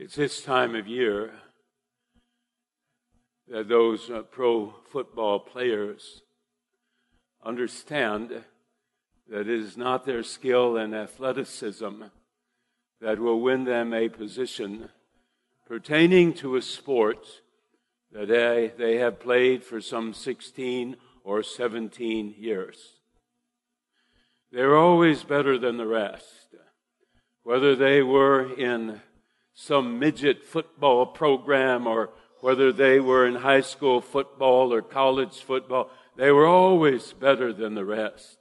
It's this time of year that those uh, pro football players understand that it is not their skill and athleticism that will win them a position pertaining to a sport that they, they have played for some 16 or 17 years. They're always better than the rest. Whether they were in some midget football program or whether they were in high school football or college football, they were always better than the rest.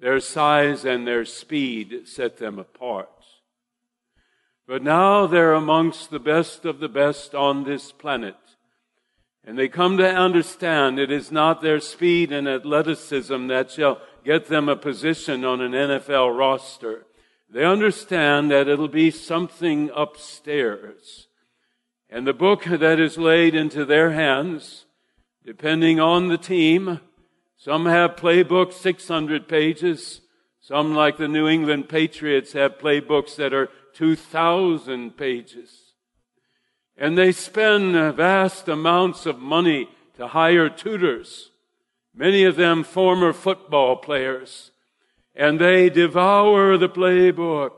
Their size and their speed set them apart. But now they're amongst the best of the best on this planet. And they come to understand it is not their speed and athleticism that shall get them a position on an NFL roster. They understand that it'll be something upstairs. And the book that is laid into their hands, depending on the team, some have playbooks 600 pages. Some, like the New England Patriots, have playbooks that are 2,000 pages. And they spend vast amounts of money to hire tutors, many of them former football players, and they devour the playbook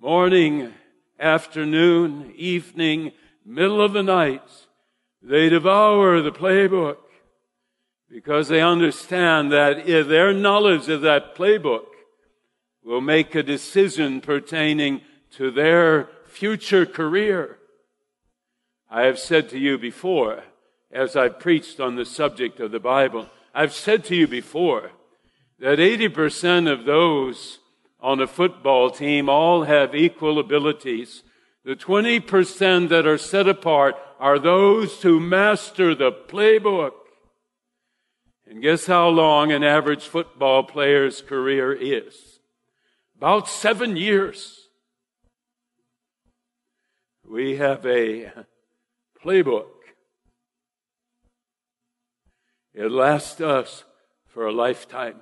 morning, afternoon, evening, middle of the night. They devour the playbook because they understand that their knowledge of that playbook will make a decision pertaining to their future career. I have said to you before, as I preached on the subject of the Bible, I've said to you before that 80% of those on a football team all have equal abilities. The 20% that are set apart are those who master the playbook. And guess how long an average football player's career is? About seven years. We have a playbook. It lasts us for a lifetime.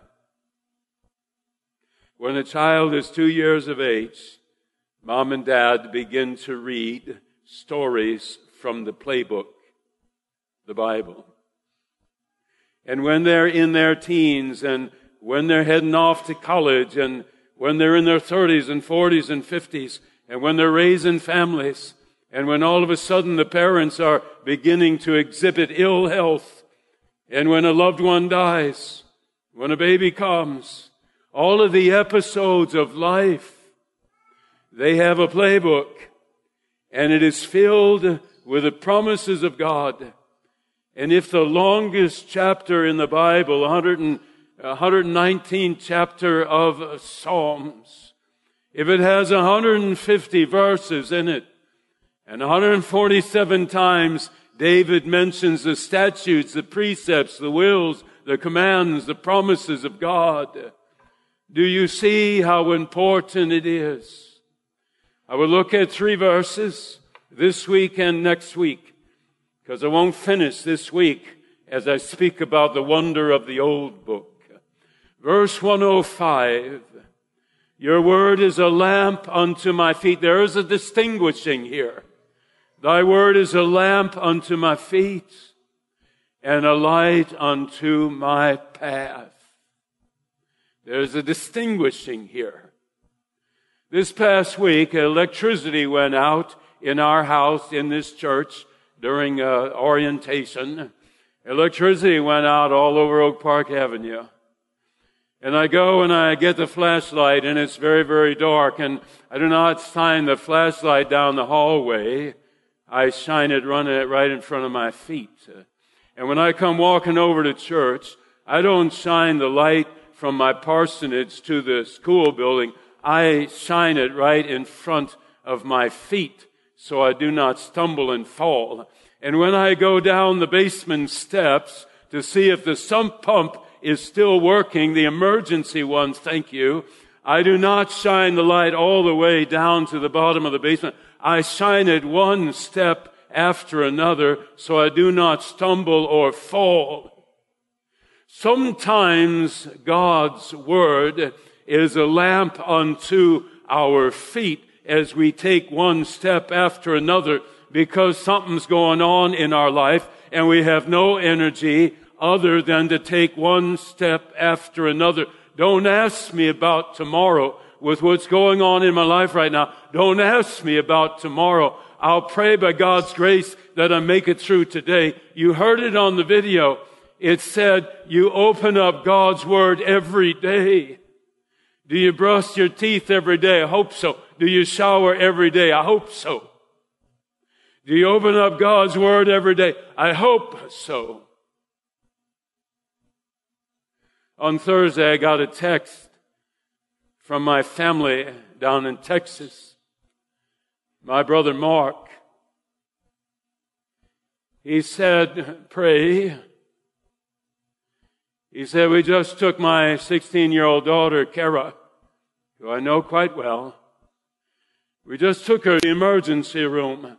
When a child is two years of age, mom and dad begin to read stories from the playbook, the Bible. And when they're in their teens and when they're heading off to college and when they're in their 30s and 40s and 50s and when they're raising families and when all of a sudden the parents are beginning to exhibit ill health and when a loved one dies, when a baby comes, all of the episodes of life, they have a playbook and it is filled with the promises of God. And if the longest chapter in the Bible, 100 and, 119th chapter of Psalms, if it has 150 verses in it, and 147 times David mentions the statutes, the precepts, the wills, the commands, the promises of God, do you see how important it is? I will look at three verses this week and next week because I won't finish this week as I speak about the wonder of the old book. Verse 105. Your word is a lamp unto my feet. There is a distinguishing here. Thy word is a lamp unto my feet and a light unto my path. There's a distinguishing here. This past week, electricity went out in our house in this church during uh, orientation. Electricity went out all over Oak Park Avenue. And I go and I get the flashlight and it's very, very dark and I do not shine the flashlight down the hallway. I shine it, run it right in front of my feet. And when I come walking over to church, I don't shine the light from my parsonage to the school building. I shine it right in front of my feet so I do not stumble and fall. And when I go down the basement steps to see if the sump pump is still working, the emergency ones, thank you, I do not shine the light all the way down to the bottom of the basement. I shine it one step after another so I do not stumble or fall. Sometimes God's word is a lamp unto our feet as we take one step after another because something's going on in our life and we have no energy other than to take one step after another. Don't ask me about tomorrow with what's going on in my life right now. Don't ask me about tomorrow. I'll pray by God's grace that I make it through today. You heard it on the video. It said you open up God's Word every day. Do you brush your teeth every day? I hope so. Do you shower every day? I hope so. Do you open up God's Word every day? I hope so. On Thursday, I got a text from my family down in Texas. My brother Mark. He said, pray. He said, we just took my 16 year old daughter, Kara, who I know quite well. We just took her to the emergency room.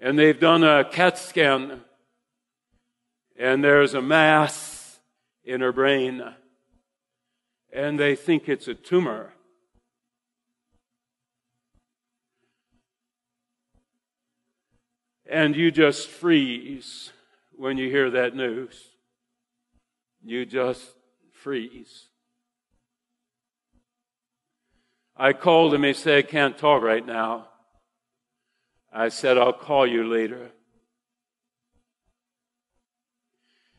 And they've done a CAT scan. And there's a mass in her brain, and they think it's a tumor. And you just freeze when you hear that news. You just freeze. I called him. He said, I can't talk right now. I said, I'll call you later.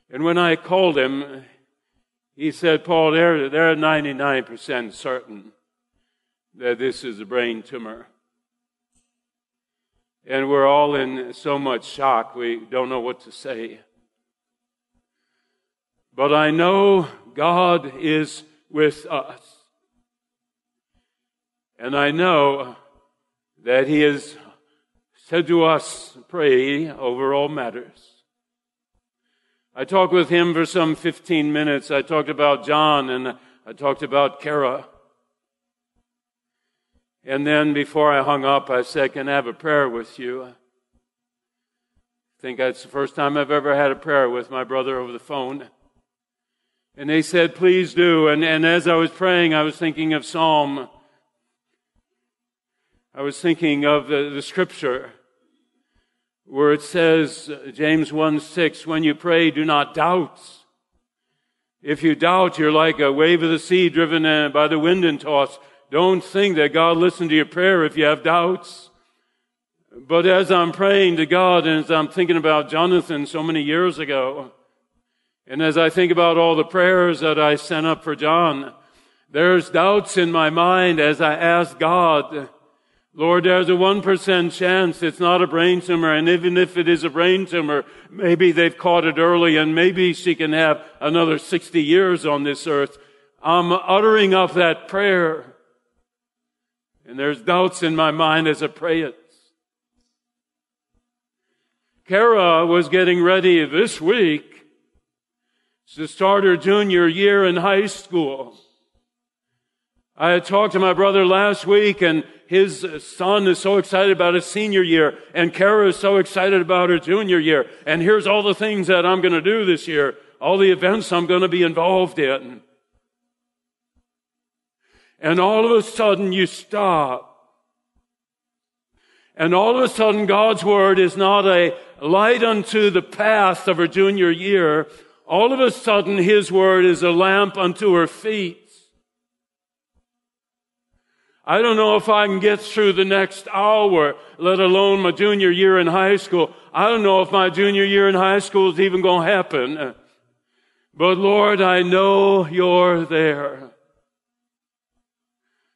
And when I called him, he said, Paul, they're, they're 99% certain that this is a brain tumor. And we're all in so much shock, we don't know what to say. But I know God is with us. And I know that He has said to us, pray over all matters. I talked with him for some 15 minutes. I talked about John and I talked about Kara. And then before I hung up, I said, Can I have a prayer with you? I think that's the first time I've ever had a prayer with my brother over the phone. And they said, Please do. And, and as I was praying, I was thinking of Psalm. I was thinking of the, the scripture where it says, James 1 6, when you pray, do not doubt. If you doubt, you're like a wave of the sea driven uh, by the wind and tossed. Don't think that God listened to your prayer if you have doubts. But as I'm praying to God and as I'm thinking about Jonathan so many years ago, and as I think about all the prayers that I sent up for John, there's doubts in my mind as I ask God, Lord, there's a 1% chance it's not a brain tumor, and even if it is a brain tumor, maybe they've caught it early, and maybe she can have another 60 years on this earth. I'm uttering up that prayer, and there's doubts in my mind as I pray it. Kara was getting ready this week to start her junior year in high school. I had talked to my brother last week and his son is so excited about his senior year, and Kara is so excited about her junior year. And here's all the things that I'm going to do this year, all the events I'm going to be involved in. And all of a sudden you stop. And all of a sudden God's word is not a light unto the path of her junior year. All of a sudden his word is a lamp unto her feet. I don't know if I can get through the next hour, let alone my junior year in high school. I don't know if my junior year in high school is even going to happen. But Lord, I know you're there.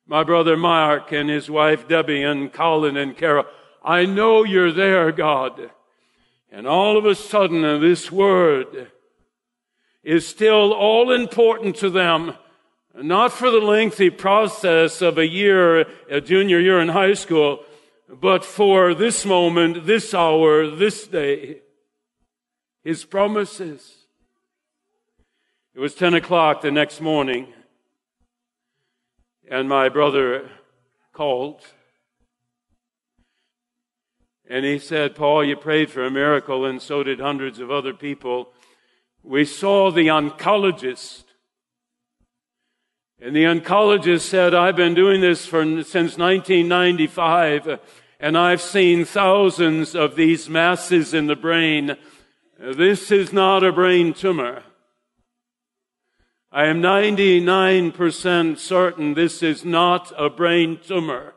My brother Mark and his wife Debbie and Colin and Carol, I know you're there, God. And all of a sudden, this word is still all important to them not for the lengthy process of a year, a junior year in high school, but for this moment, this hour, this day. His promises. It was 10 o'clock the next morning, and my brother called. And he said, Paul, you prayed for a miracle, and so did hundreds of other people. We saw the oncologist And the oncologist said, I've been doing this for, since 1995, and I've seen thousands of these masses in the brain. This is not a brain tumor. I am 99% certain this is not a brain tumor.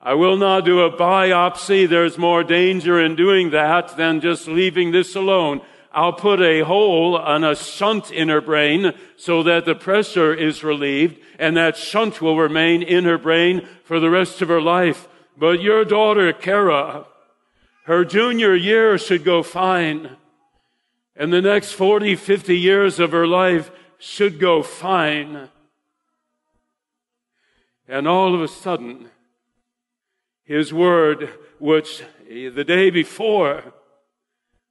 I will not do a biopsy. There's more danger in doing that than just leaving this alone. I'll put a hole on a shunt in her brain so that the pressure is relieved and that shunt will remain in her brain for the rest of her life. But your daughter, Kara, her junior year should go fine. And the next 40, 50 years of her life should go fine. And all of a sudden, his word, which the day before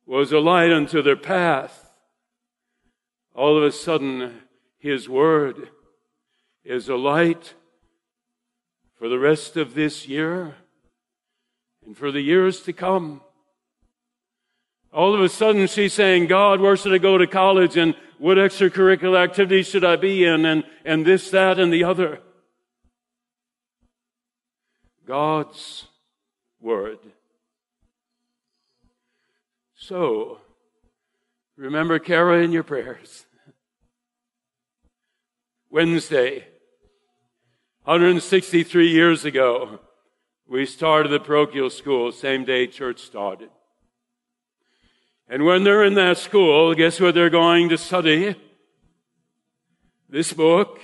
was a light unto their path, all of a sudden, his word is a light for the rest of this year and for the years to come. All of a sudden, she's saying, God, where should I go to college? And what extracurricular activities should I be in? And, and this, that, and the other. God's Word. So, remember Kara in your prayers. Wednesday, 163 years ago, we started the parochial school, same day church started. And when they're in that school, guess what they're going to study? This book.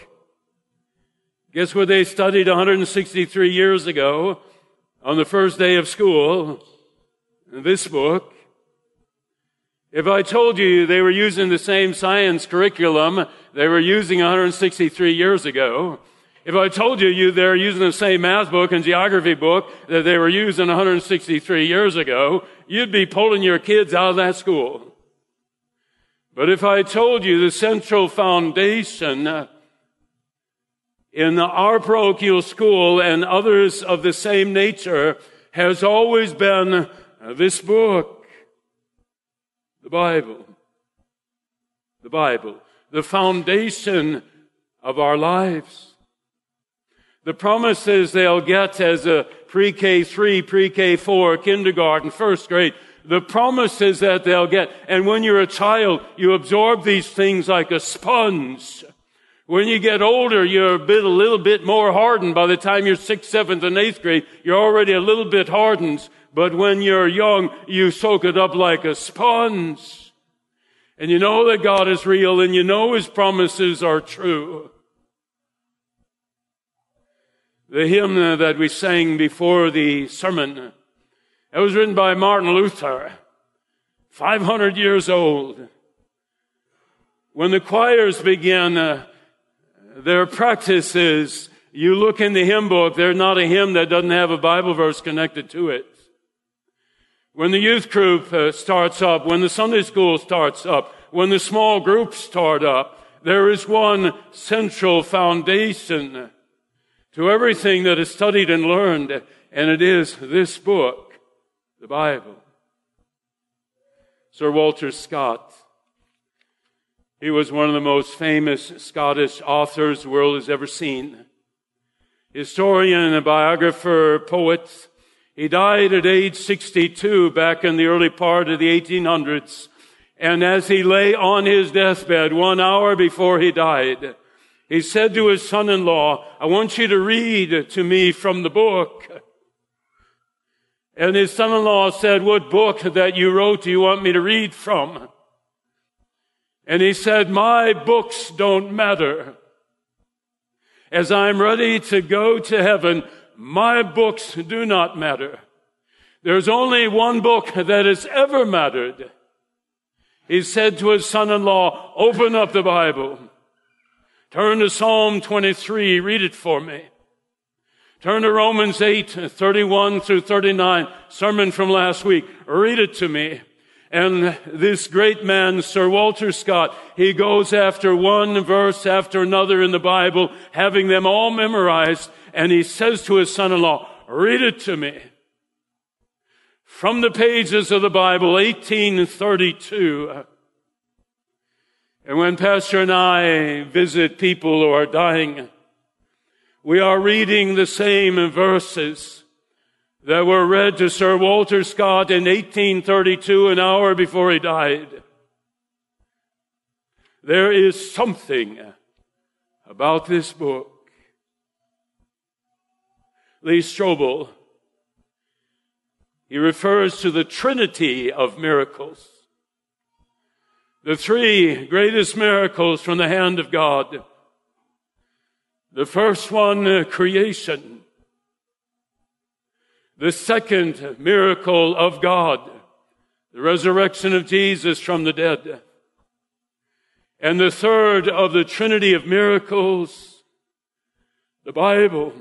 Guess what they studied 163 years ago on the first day of school? This book. If I told you they were using the same science curriculum they were using 163 years ago, if I told you, you they're using the same math book and geography book that they were using 163 years ago, you'd be pulling your kids out of that school. But if I told you the central foundation in our parochial school and others of the same nature has always been this book, the Bible. The Bible. The foundation of our lives. The promises they'll get as a pre-K 3, pre-K 4, kindergarten, first grade, the promises that they'll get. And when you're a child, you absorb these things like a sponge. When you get older, you're a bit, a little bit more hardened. By the time you're sixth, seventh, and eighth grade, you're already a little bit hardened. But when you're young, you soak it up like a sponge. And you know that God is real and you know His promises are true. The hymn that we sang before the sermon, it was written by Martin Luther, 500 years old. When the choirs begin uh, their practices, you look in the hymn book, there's not a hymn that doesn't have a Bible verse connected to it. When the youth group uh, starts up, when the Sunday school starts up, when the small groups start up, there is one central foundation to everything that is studied and learned, and it is this book, the Bible. Sir Walter Scott. He was one of the most famous Scottish authors the world has ever seen. Historian biographer, poet. He died at age 62 back in the early part of the 1800s. And as he lay on his deathbed one hour before he died, he said to his son-in-law, I want you to read to me from the book. And his son-in-law said, what book that you wrote do you want me to read from? And he said, my books don't matter. As I'm ready to go to heaven, my books do not matter. There's only one book that has ever mattered. He said to his son-in-law, open up the Bible. Turn to Psalm 23. Read it for me. Turn to Romans 8, 31 through 39. Sermon from last week. Read it to me. And this great man, Sir Walter Scott, he goes after one verse after another in the Bible, having them all memorized, and he says to his son-in-law, read it to me. From the pages of the Bible, 1832. And when Pastor and I visit people who are dying, we are reading the same verses that were read to Sir Walter Scott in 1832, an hour before he died. There is something about this book. Lee Strobel, he refers to the trinity of miracles. The three greatest miracles from the hand of God. The first one, uh, creation. The second miracle of God, the resurrection of Jesus from the dead. And the third of the Trinity of miracles, the Bible,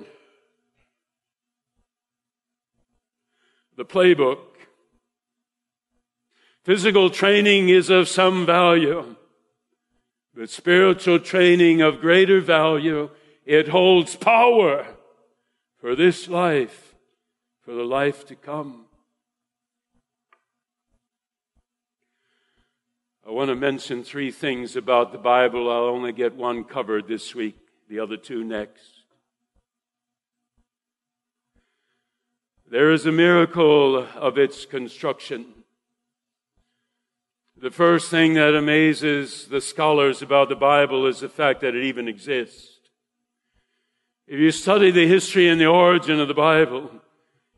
the playbook. Physical training is of some value, but spiritual training of greater value. It holds power for this life, for the life to come. I want to mention three things about the Bible. I'll only get one covered this week, the other two next. There is a miracle of its construction. The first thing that amazes the scholars about the Bible is the fact that it even exists. If you study the history and the origin of the Bible,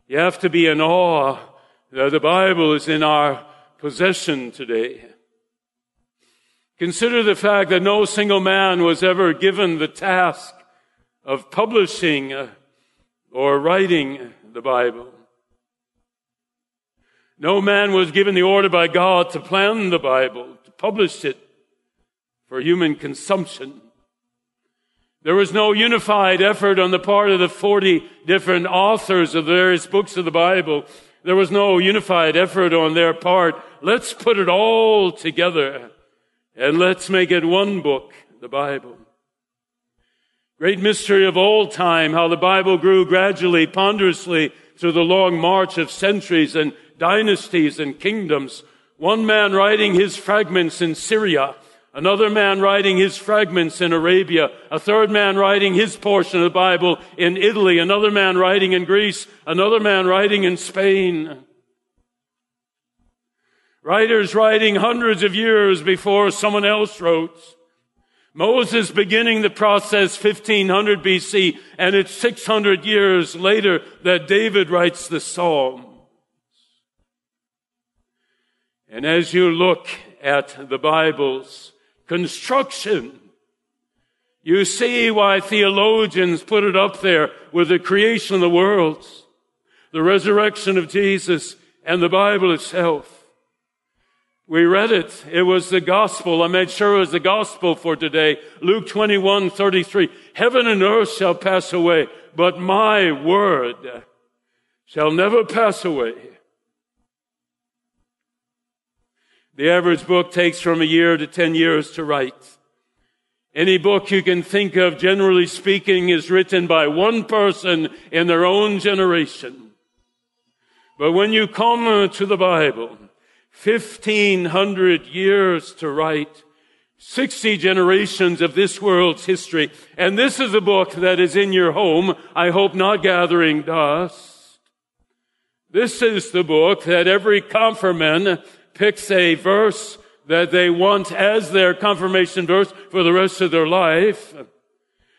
you have to be in awe that the Bible is in our possession today. Consider the fact that no single man was ever given the task of publishing uh, or writing the Bible. No man was given the order by God to plan the Bible, to publish it for human consumption. There was no unified effort on the part of the 40 different authors of the various books of the Bible. There was no unified effort on their part. Let's put it all together and let's make it one book, the Bible. Great mystery of all time, how the Bible grew gradually, ponderously through the long march of centuries and dynasties and kingdoms. One man writing his fragments in Syria, another man writing his fragments in Arabia, a third man writing his portion of the Bible in Italy, another man writing in Greece, another man writing in Spain. Writers writing hundreds of years before someone else wrote. Moses beginning the process 1500 BC, and it's 600 years later that David writes the Psalms. And as you look at the Bible's construction, you see why theologians put it up there with the creation of the world, the resurrection of Jesus, and the Bible itself. We read it. It was the gospel. I made sure it was the gospel for today. Luke 21, 33. Heaven and earth shall pass away, but my word shall never pass away. The average book takes from a year to 10 years to write. Any book you can think of, generally speaking, is written by one person in their own generation. But when you come to the Bible, 1500 years to write 60 generations of this world's history. And this is a book that is in your home. I hope not gathering dust. This is the book that every confirmand picks a verse that they want as their confirmation verse for the rest of their life.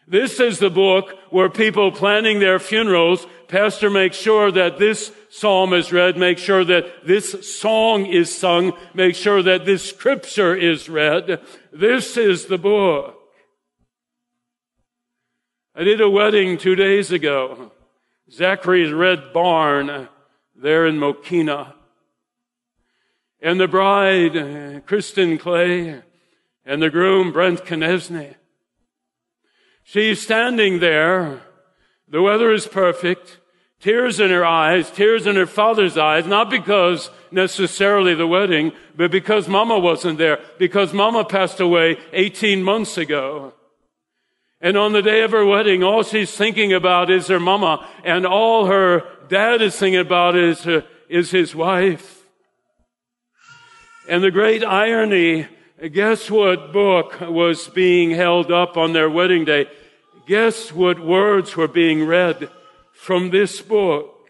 This is the book where people planning their funerals, pastor makes sure that this psalm is read, make sure that this song is sung, make sure that this scripture is read. This is the book. I did a wedding two days ago. Zachary's Red Barn there in Mokena. And the bride, Kristen Clay, and the groom, Brent Knesne. She's standing there. The weather is perfect. Tears in her eyes, tears in her father's eyes, not because necessarily the wedding, but because mama wasn't there, because mama passed away 18 months ago. And on the day of her wedding, all she's thinking about is her mama, and all her dad is thinking about is, her, is his wife. And the great irony Guess what book was being held up on their wedding day? Guess what words were being read from this book?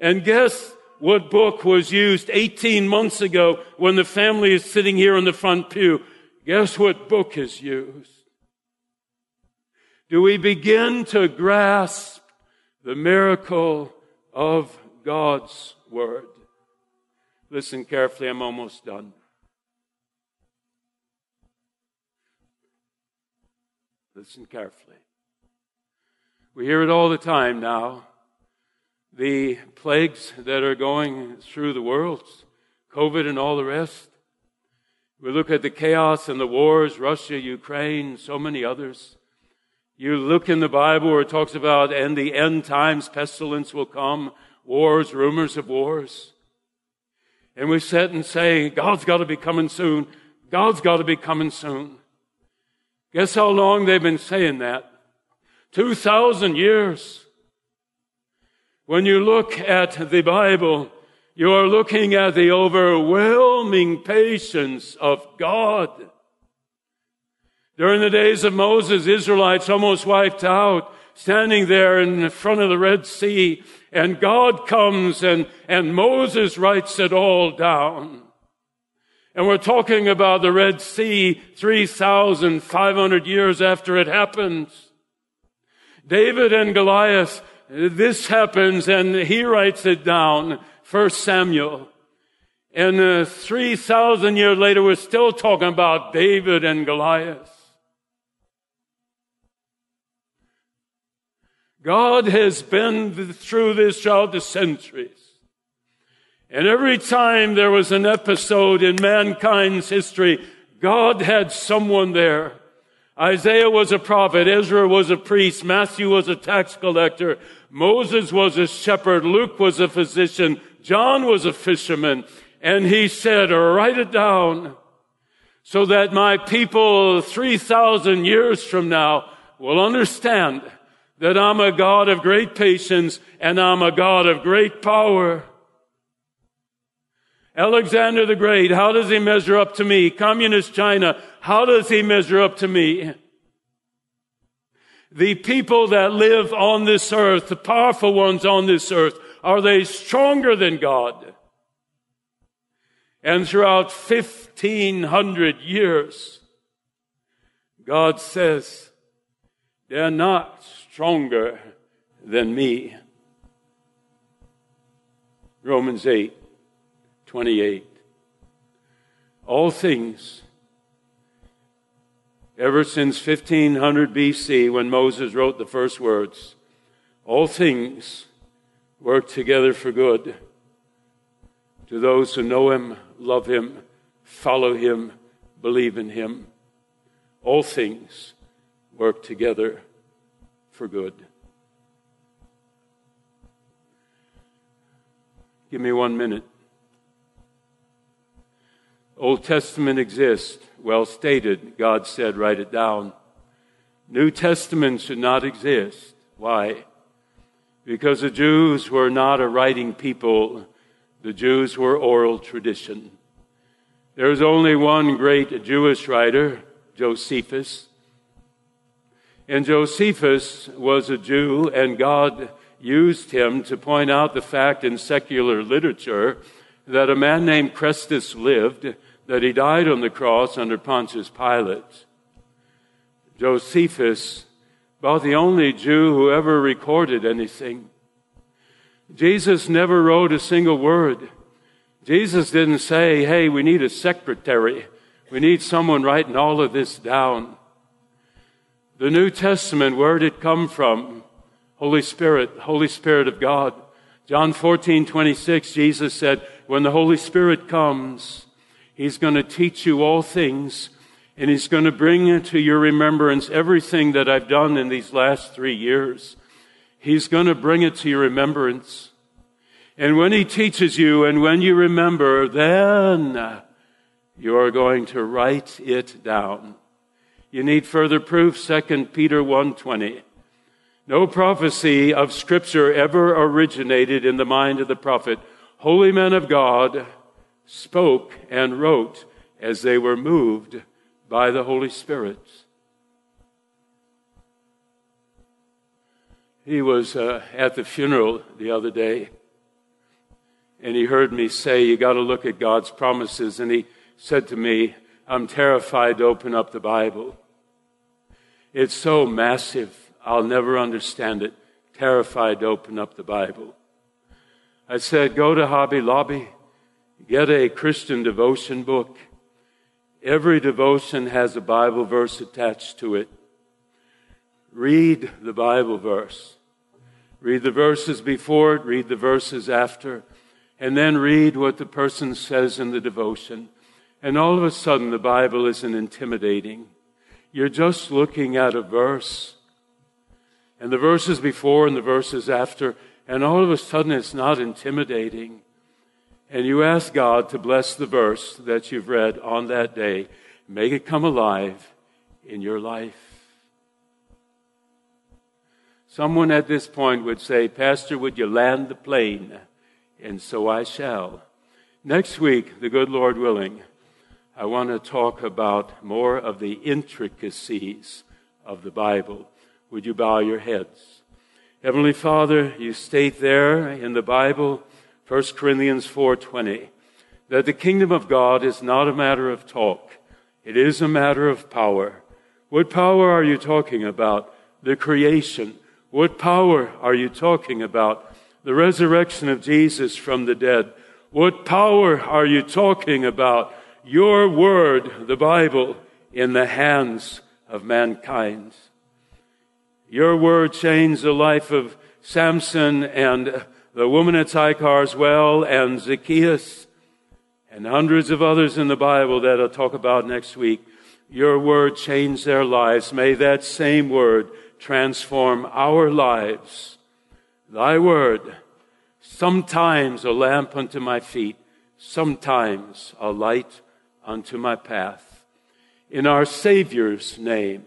And guess what book was used 18 months ago when the family is sitting here in the front pew? Guess what book is used? Do we begin to grasp the miracle of God's Word? Listen carefully, I'm almost done. Listen carefully. We hear it all the time now. The plagues that are going through the world, COVID and all the rest. We look at the chaos and the wars, Russia, Ukraine, so many others. You look in the Bible where it talks about, and the end times, pestilence will come, wars, rumors of wars. And we sit and say, God's got to be coming soon. God's got to be coming soon. Guess how long they've been saying that? 2,000 years. When you look at the Bible, you are looking at the overwhelming patience of God. During the days of Moses, Israelites almost wiped out, standing there in front of the Red Sea, and God comes and, and Moses writes it all down. And we're talking about the Red Sea 3,500 years after it happens. David and Goliath, this happens and he writes it down, First Samuel. And uh, 3,000 years later, we're still talking about David and Goliath. God has been through this throughout the centuries. And every time there was an episode in mankind's history, God had someone there. Isaiah was a prophet, Ezra was a priest, Matthew was a tax collector, Moses was a shepherd, Luke was a physician, John was a fisherman, and he said, write it down so that my people 3,000 years from now will understand that I'm a God of great patience and I'm a God of great power. Alexander the Great, how does he measure up to me? Communist China, how does he measure up to me? The people that live on this earth, the powerful ones on this earth, are they stronger than God? And throughout 1500 years, God says, they're not stronger than me. Romans 8. 28. All things, ever since 1500 BC, when Moses wrote the first words, all things work together for good to those who know him, love him, follow him, believe in him. All things work together for good. Give me one minute. Old Testament exists, well stated. God said, write it down. New Testament should not exist. Why? Because the Jews were not a writing people. The Jews were oral tradition. There is only one great Jewish writer, Josephus. And Josephus was a Jew, and God used him to point out the fact in secular literature that a man named Christus lived that he died on the cross under Pontius Pilate. Josephus, about the only Jew who ever recorded anything. Jesus never wrote a single word. Jesus didn't say, hey, we need a secretary. We need someone writing all of this down. The New Testament, where did it come from? Holy Spirit, Holy Spirit of God. John 14, 26, Jesus said, when the Holy Spirit comes, He's going to teach you all things, and He's going to bring into your remembrance everything that I've done in these last three years. He's going to bring it to your remembrance. And when He teaches you and when you remember, then you are going to write it down. You need further proof, 2 Peter 1.20. No prophecy of scripture ever originated in the mind of the prophet. Holy men of God spoke and wrote as they were moved by the Holy Spirit. He was uh, at the funeral the other day, and he heard me say, You got to look at God's promises. And he said to me, I'm terrified to open up the Bible. It's so massive, I'll never understand it. Terrified to open up the Bible. I said, Go to Hobby Lobby, get a Christian devotion book. Every devotion has a Bible verse attached to it. Read the Bible verse. Read the verses before it, read the verses after, and then read what the person says in the devotion. And all of a sudden, the Bible isn't intimidating. You're just looking at a verse. And the verses before and the verses after, and all of a sudden it's not intimidating. And you ask God to bless the verse that you've read on that day, make it come alive in your life. Someone at this point would say, Pastor, would you land the plane? And so I shall. Next week, the good Lord willing, I want to talk about more of the intricacies of the Bible. Would you bow your heads? Heavenly Father, you state there in the Bible, 1 Corinthians 4:20, that the kingdom of God is not a matter of talk. It is a matter of power. What power are you talking about? The creation what power are you talking about? The resurrection of Jesus from the dead. What power are you talking about? Your word, the Bible, in the hands of mankind. Your word changed the life of Samson and the woman at Sychar's well and Zacchaeus and hundreds of others in the Bible that I'll talk about next week. Your word changed their lives. May that same word transform our lives. Thy word, sometimes a lamp unto my feet, sometimes a light unto my path. In our Savior's name,